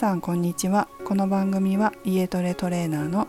さんこんにちは。この番組は家トレトレーナーの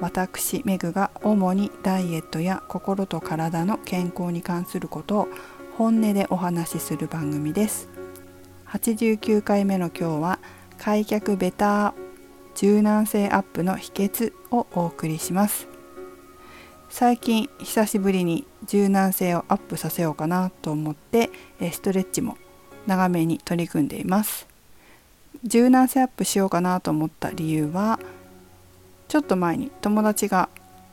私メグが主にダイエットや心と体の健康に関することを本音でお話しする番組です。89回目の今日は開脚ベター柔軟性アップの秘訣をお送りします。最近久しぶりに柔軟性をアップさせようかなと思ってストレッチも長めに取り組んでいます。柔軟性アップしようかなと思った理由はちょっと前に友達が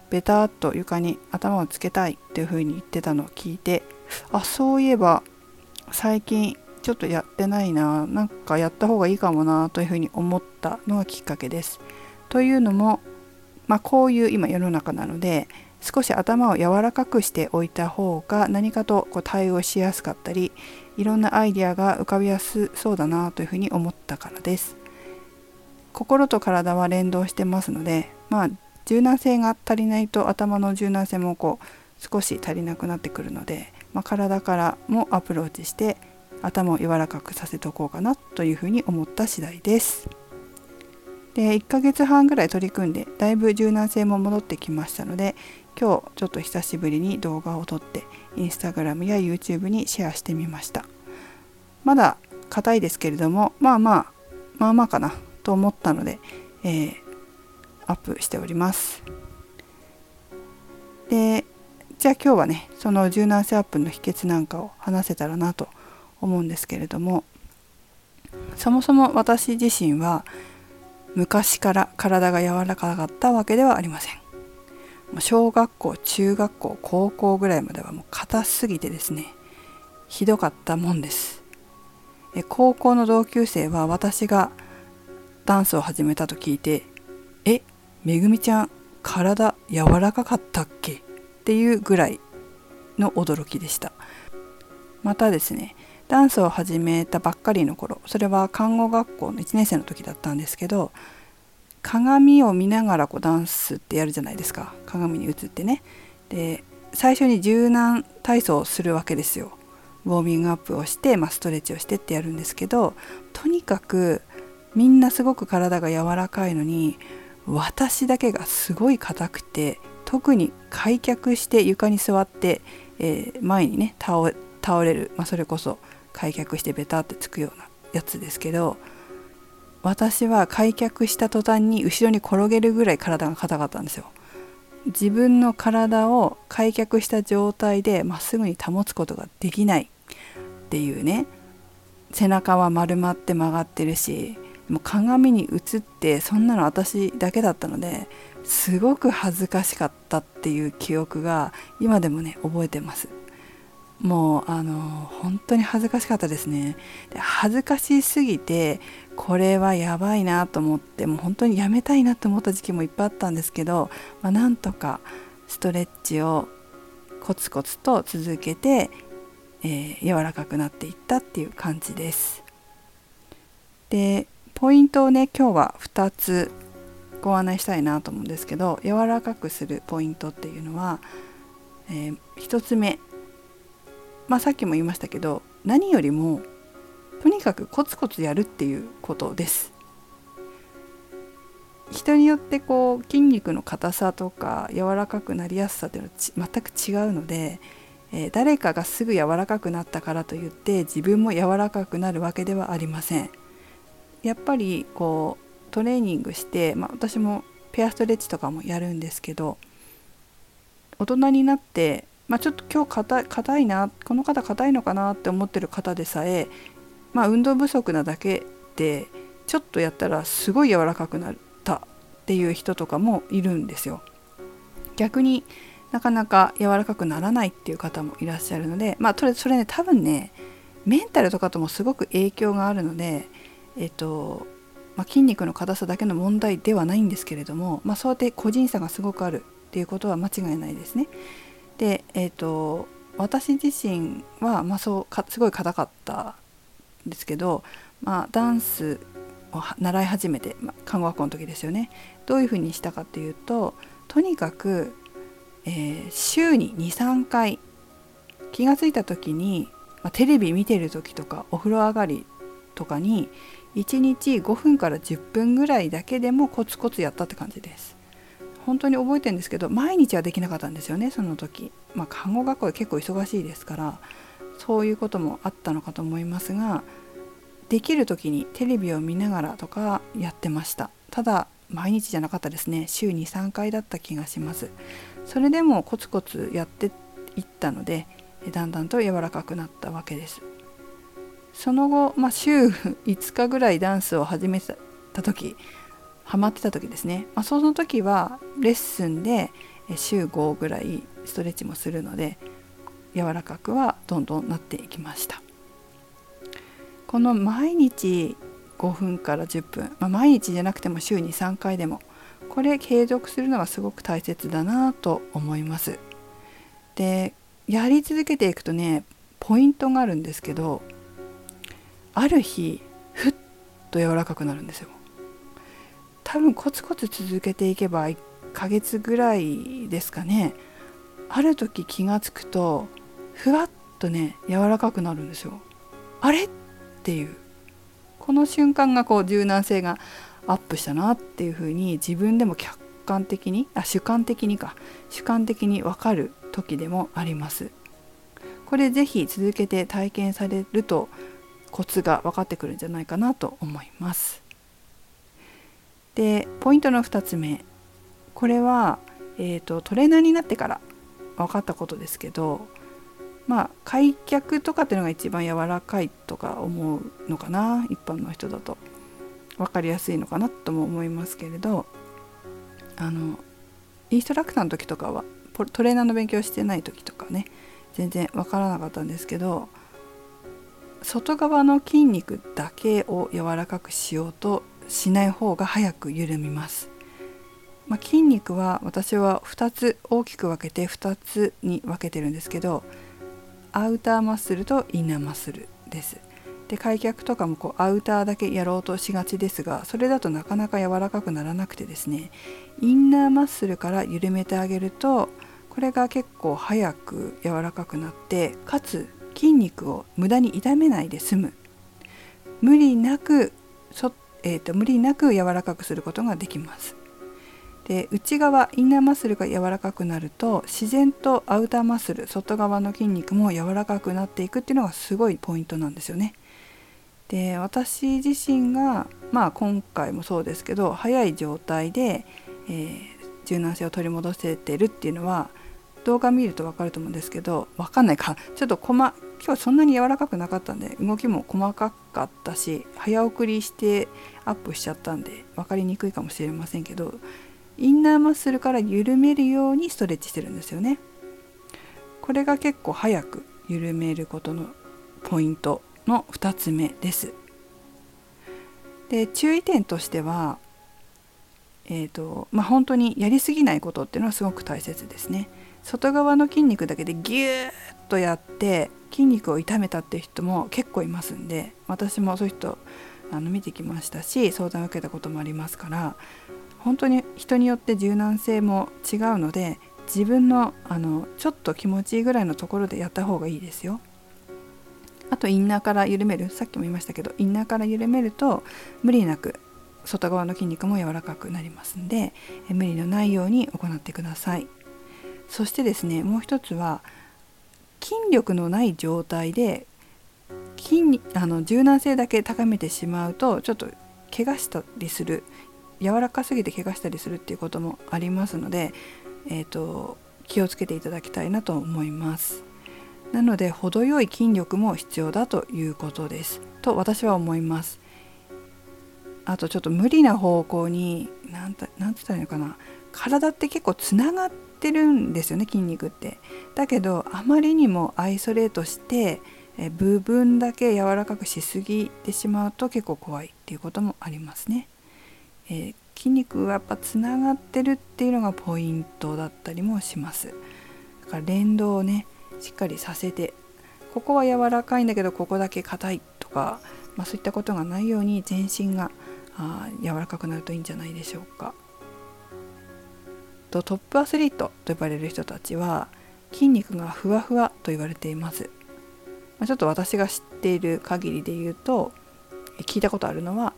ベターっと床に頭をつけたいっていう風に言ってたのを聞いてあそういえば最近ちょっとやってないななんかやった方がいいかもなというふうに思ったのがきっかけです。というのも、まあ、こういう今世の中なので少し頭を柔らかくしておいた方が何かとこう対応しやすかったりいろんなアイデアが浮かびやすそうだなというふうに思ったからです。心と体は連動してますのでまあ柔軟性が足りないと頭の柔軟性もこう少し足りなくなってくるので、まあ、体からもアプローチして頭を柔らかくさせておこうかなというふうに思った次第です。で1ヶ月半ぐらい取り組んでだいぶ柔軟性も戻ってきましたので今日ちょっと久しぶりに動画を撮ってインスタグラムや YouTube にシェアしてみましたまだ硬いですけれどもまあまあまあまあかなと思ったので、えー、アップしております。でじゃあ今日はねその柔軟性アップの秘訣なんかを話せたらなと思うんですけれどもそもそも私自身は昔から体が柔らかかったわけではありません。小学校中学校高校ぐらいまではもう硬すぎてですねひどかったもんです。高校の同級生は私がダンスを始めたと聞いて「えめぐみちゃん体柔らかかったっけ?」っていうぐらいの驚きでした。またですねダンスを始めたばっかりの頃それは看護学校の1年生の時だったんですけど鏡を見ながらこうダンスってやるじゃないですか。鏡に映ってね。で最初に柔軟体操をするわけですよ。ウォーミングアップをして、まあ、ストレッチをしてってやるんですけどとにかくみんなすごく体が柔らかいのに私だけがすごい硬くて特に開脚して床に座って、えー、前にね倒れる、まあ、それこそ開脚してベタってつくようなやつですけど私は開脚した途端に後ろに転げるぐらい体が硬かったんですよ。自分の体を開脚した状態でまっすぐに保つことができない。っていうね背中は丸まって曲がってるしもう鏡に映ってそんなの私だけだったのですごく恥ずかしかったっていう記憶が今でもね覚えてます。もうあの本当に恥ずかしかったですね。で恥ずかしすぎてこれはやばいなと思ってもう本当にやめたいなと思った時期もいっぱいあったんですけど、まあ、なんとかストレッチをコツコツと続けて、えー、柔らかくなっていったっていう感じですでポイントをね今日は2つご案内したいなと思うんですけど柔らかくするポイントっていうのは、えー、1つ目まあ、さっきも言いましたけど何よりもとにかくコツコツやるっていうことです。人によってこう筋肉の硬さとか柔らかくなりやすさっていうのは全く違うので、えー、誰かがすぐ柔らかくなったからといって自分も柔らかくなるわけではありません。やっぱりこうトレーニングして、まあ、私もペアストレッチとかもやるんですけど大人になってまあ、ちょっと今日硬いなこの方硬いのかなって思ってる方でさえ、まあ、運動不足なだけでちょっとやったらすごい柔らかくなったっていう人とかもいるんですよ。逆になかなか柔らかくならないっていう方もいらっしゃるのでまあそれそれね多分ねメンタルとかともすごく影響があるのでえっとまあ、筋肉の硬さだけの問題ではないんですけれども、まあ、そうやって個人差がすごくあるっていうことは間違いないですね。でえっ、と私自身は、まあ、そうかすごい硬かったんですけど、まあ、ダンスを習い始めて、まあ、看護学校の時ですよねどういうふうにしたかっていうととにかく、えー、週に23回気が付いた時に、まあ、テレビ見てる時とかお風呂上がりとかに1日5分から10分ぐらいだけでもコツコツやったって感じです。本当に覚えてるんですけど毎日はできなかったんですよねその時。まあ看護学校は結構忙しいですからそういうこともあったのかと思いますができる時にテレビを見ながらとかやってました。ただ毎日じゃなかったですね。週に3回だった気がします。それでもコツコツやっていったのでだんだんと柔らかくなったわけです。その後、まあ、週 5日ぐらいダンスを始めた時ハマってた時ですね、まあ、その時はレッスンで週5ぐらいストレッチもするので柔らかくはどんどんなっていきました。この毎日5分から10分、まあ、毎日じゃなくても週に3回でもこれ継続するのはすごく大切だなと思います。でやり続けていくとねポイントがあるんですけどある日ふっと柔らかくなるんですよ。多分コツコツ続けていけば1ヶ月ぐらいですかね。ある時気が付くとふわっとね柔らかくなるんですよ。あれ？っていう。この瞬間がこう柔軟性がアップしたなっていうふうに自分でも客観的にあ主観的にか。主観的に分かる時でもあります。これぜひ続けて体験されるとコツが分かってくるんじゃないかなと思います。でポイントの2つ目。これは、えーと、トレーナーになってから分かったことですけどまあ開脚とかっていうのが一番柔らかいとか思うのかな一般の人だと。分かりやすいのかなとも思いますけれどあのインストラクターの時とかはトレーナーの勉強してない時とかね全然分からなかったんですけど外側の筋肉だけを柔らかくしようとしない方が早く緩みます、まあ、筋肉は私は2つ大きく分けて2つに分けてるんですけどアウターマッスルとインナーマッスルです。で開脚とかもこうアウターだけやろうとしがちですがそれだとなかなか柔らかくならなくてですねインナーマッスルから緩めてあげるとこれが結構早く柔らかくなってかつ筋肉を無駄に痛めないで済む。無理なくそ、えーと、無理なく柔らかくすることができます。で内側インナーマッスルが柔らかくなると自然とアウターマッスル外側の筋肉も柔らかくなっていくっていうのがすごいポイントなんですよね。で私自身がまあ今回もそうですけど早い状態で、えー、柔軟性を取り戻せてるっていうのは動画見ると分かると思うんですけど分かんないかちょっと細今日そんなに柔らかくなかったんで動きも細かかったし早送りしてアップしちゃったんで分かりにくいかもしれませんけどインナーマッスルから緩めるようにストレッチしてるんですよね。これが結構早く緩めることのポイントの2つ目です。で注意点としては、えーとまあ、本当にやりすぎないことっていうのはすごく大切ですね。外側の筋肉だけでギューッとやって筋肉を痛めたっていう人も結構いますんで私もそういう人あの見てきましたし相談を受けたこともありますから本当に人によって柔軟性も違うので自分のあのちょっと気持ちいいぐらいのところでやった方がいいですよ。あとインナーから緩めるさっきも言いましたけどインナーから緩めると無理なく外側の筋肉も柔らかくなりますんで無理のないように行ってください。そしてですねもう一つは筋力のない状態で筋あの柔軟性だけ高めてしまうとちょっと怪我したりする柔らかすぎて怪我したりするっていうこともありますので、えーと、気をつけていただきたいなと思いますなので程よい筋力も必要だということですと私は思いますあとちょっと無理な方向に何て言ったらいいのかな体って結構つながってるんですよね筋肉って。だけどあまりにもアイソレートしてえ部分だけ柔らかくしすぎてしまうと結構怖いっていうこともありますね。えー、筋肉はやっぱつながってるっていうのがポイントだったりもします。だから連動をねしっかりさせてここは柔らかいんだけどここだけ硬いとか、まあ、そういったことがないように全身があ柔らかくなるといいんじゃないでしょうか。とトップアスリートと呼ばれる人たちは筋肉がふわふわと言われています、まあ、ちょっと私が知っている限りで言うと、聞いたことあるのは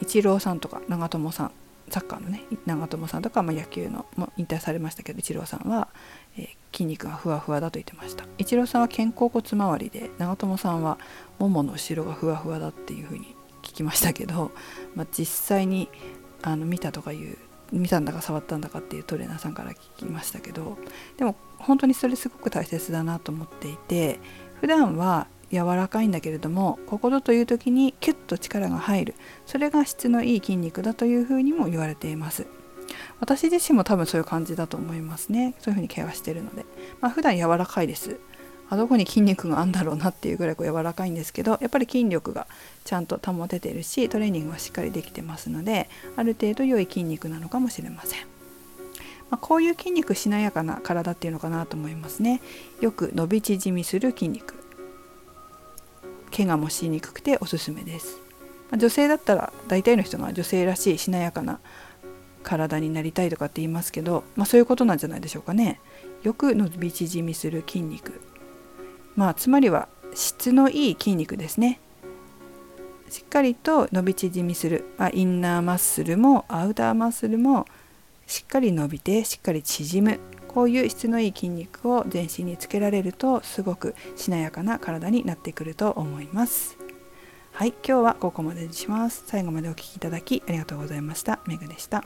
イチローさんとか長友さんサッカーのね長友さんとか、まあ、野球のも引退されましたけどイチローさんは、えー、筋肉がふわふわだと言ってました。イチローさんは肩甲骨周りで長友さんはももの後ろがふわふわだっていうふうに聞きましたけど、まあ、実際にあの見たとかいう見たんだか触ったんだかっていうトレーナーさんから聞きましたけどでも本当にそれすごく大切だなと思っていて普段は柔らかいんだけれどもここぞという時にキュッと力が入る。それが質のいい筋肉だというふうにも言われています。私自身も多分そういう感じだと思いますね。そういうふうにケアしてるので。まあ普段柔らかいです。あどこに筋肉があるんだろうなっていうぐらいこう柔らかいんですけどやっぱり筋力がちゃんと保ててるしトレーニングはしっかりできてますのである程度良い筋肉なのかもしれません、まあ、こういう筋肉しなやかな体っていうのかなと思いますね。よく伸び縮みする筋肉。怪我もしにくくておすすめです、まあ、女性だったら大体の人が女性らしいしなやかな体になりたいとかって言いますけど、まあ、そういうことなんじゃないでしょうかね。よく伸び縮みする筋肉。まあつまりは質のいい筋肉ですね。しっかりと伸び縮みする、まあ、インナーマッスルもアウターマッスルもしっかり伸びてしっかり縮む。こういう質のいい筋肉を全身につけられるとすごくしなやかな体になってくると思います。はい今日はここまでにします。最後までお聴きいただきありがとうございました。メグでした。